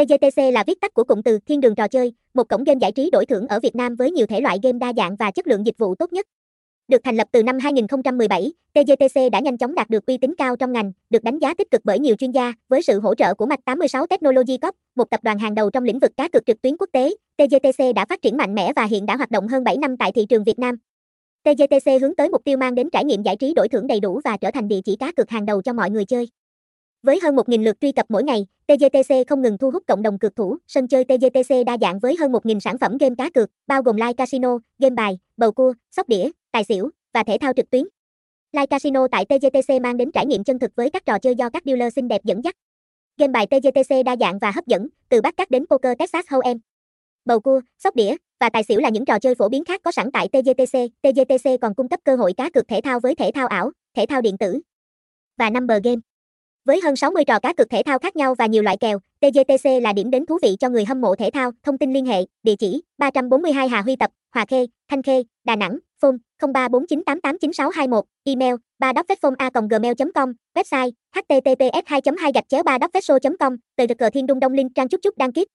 TGTC là viết tắt của cụm từ Thiên đường trò chơi, một cổng game giải trí đổi thưởng ở Việt Nam với nhiều thể loại game đa dạng và chất lượng dịch vụ tốt nhất. Được thành lập từ năm 2017, TGTC đã nhanh chóng đạt được uy tín cao trong ngành, được đánh giá tích cực bởi nhiều chuyên gia, với sự hỗ trợ của Mạch 86 Technology Corp, một tập đoàn hàng đầu trong lĩnh vực cá cược trực tuyến quốc tế. TGTC đã phát triển mạnh mẽ và hiện đã hoạt động hơn 7 năm tại thị trường Việt Nam. TGTC hướng tới mục tiêu mang đến trải nghiệm giải trí đổi thưởng đầy đủ và trở thành địa chỉ cá cược hàng đầu cho mọi người chơi. Với hơn 1.000 lượt truy cập mỗi ngày, TGTC không ngừng thu hút cộng đồng cược thủ. Sân chơi TGTC đa dạng với hơn 1.000 sản phẩm game cá cược, bao gồm live casino, game bài, bầu cua, sóc đĩa, tài xỉu và thể thao trực tuyến. Live casino tại TGTC mang đến trải nghiệm chân thực với các trò chơi do các dealer xinh đẹp dẫn dắt. Game bài TGTC đa dạng và hấp dẫn, từ bắt cát đến poker Texas Hold'em. Bầu cua, sóc đĩa và tài xỉu là những trò chơi phổ biến khác có sẵn tại TGTC. TGTC còn cung cấp cơ hội cá cược thể thao với thể thao ảo, thể thao điện tử và number game. Với hơn 60 trò cá cược thể thao khác nhau và nhiều loại kèo, TGTC là điểm đến thú vị cho người hâm mộ thể thao. Thông tin liên hệ, địa chỉ 342 Hà Huy Tập, Hòa Khê, Thanh Khê, Đà Nẵng, phone 0349889621, email 3 gmail com website https 2 2 gạch chéo 3 com tờ thiên đung đông linh trang chúc chúc đăng ký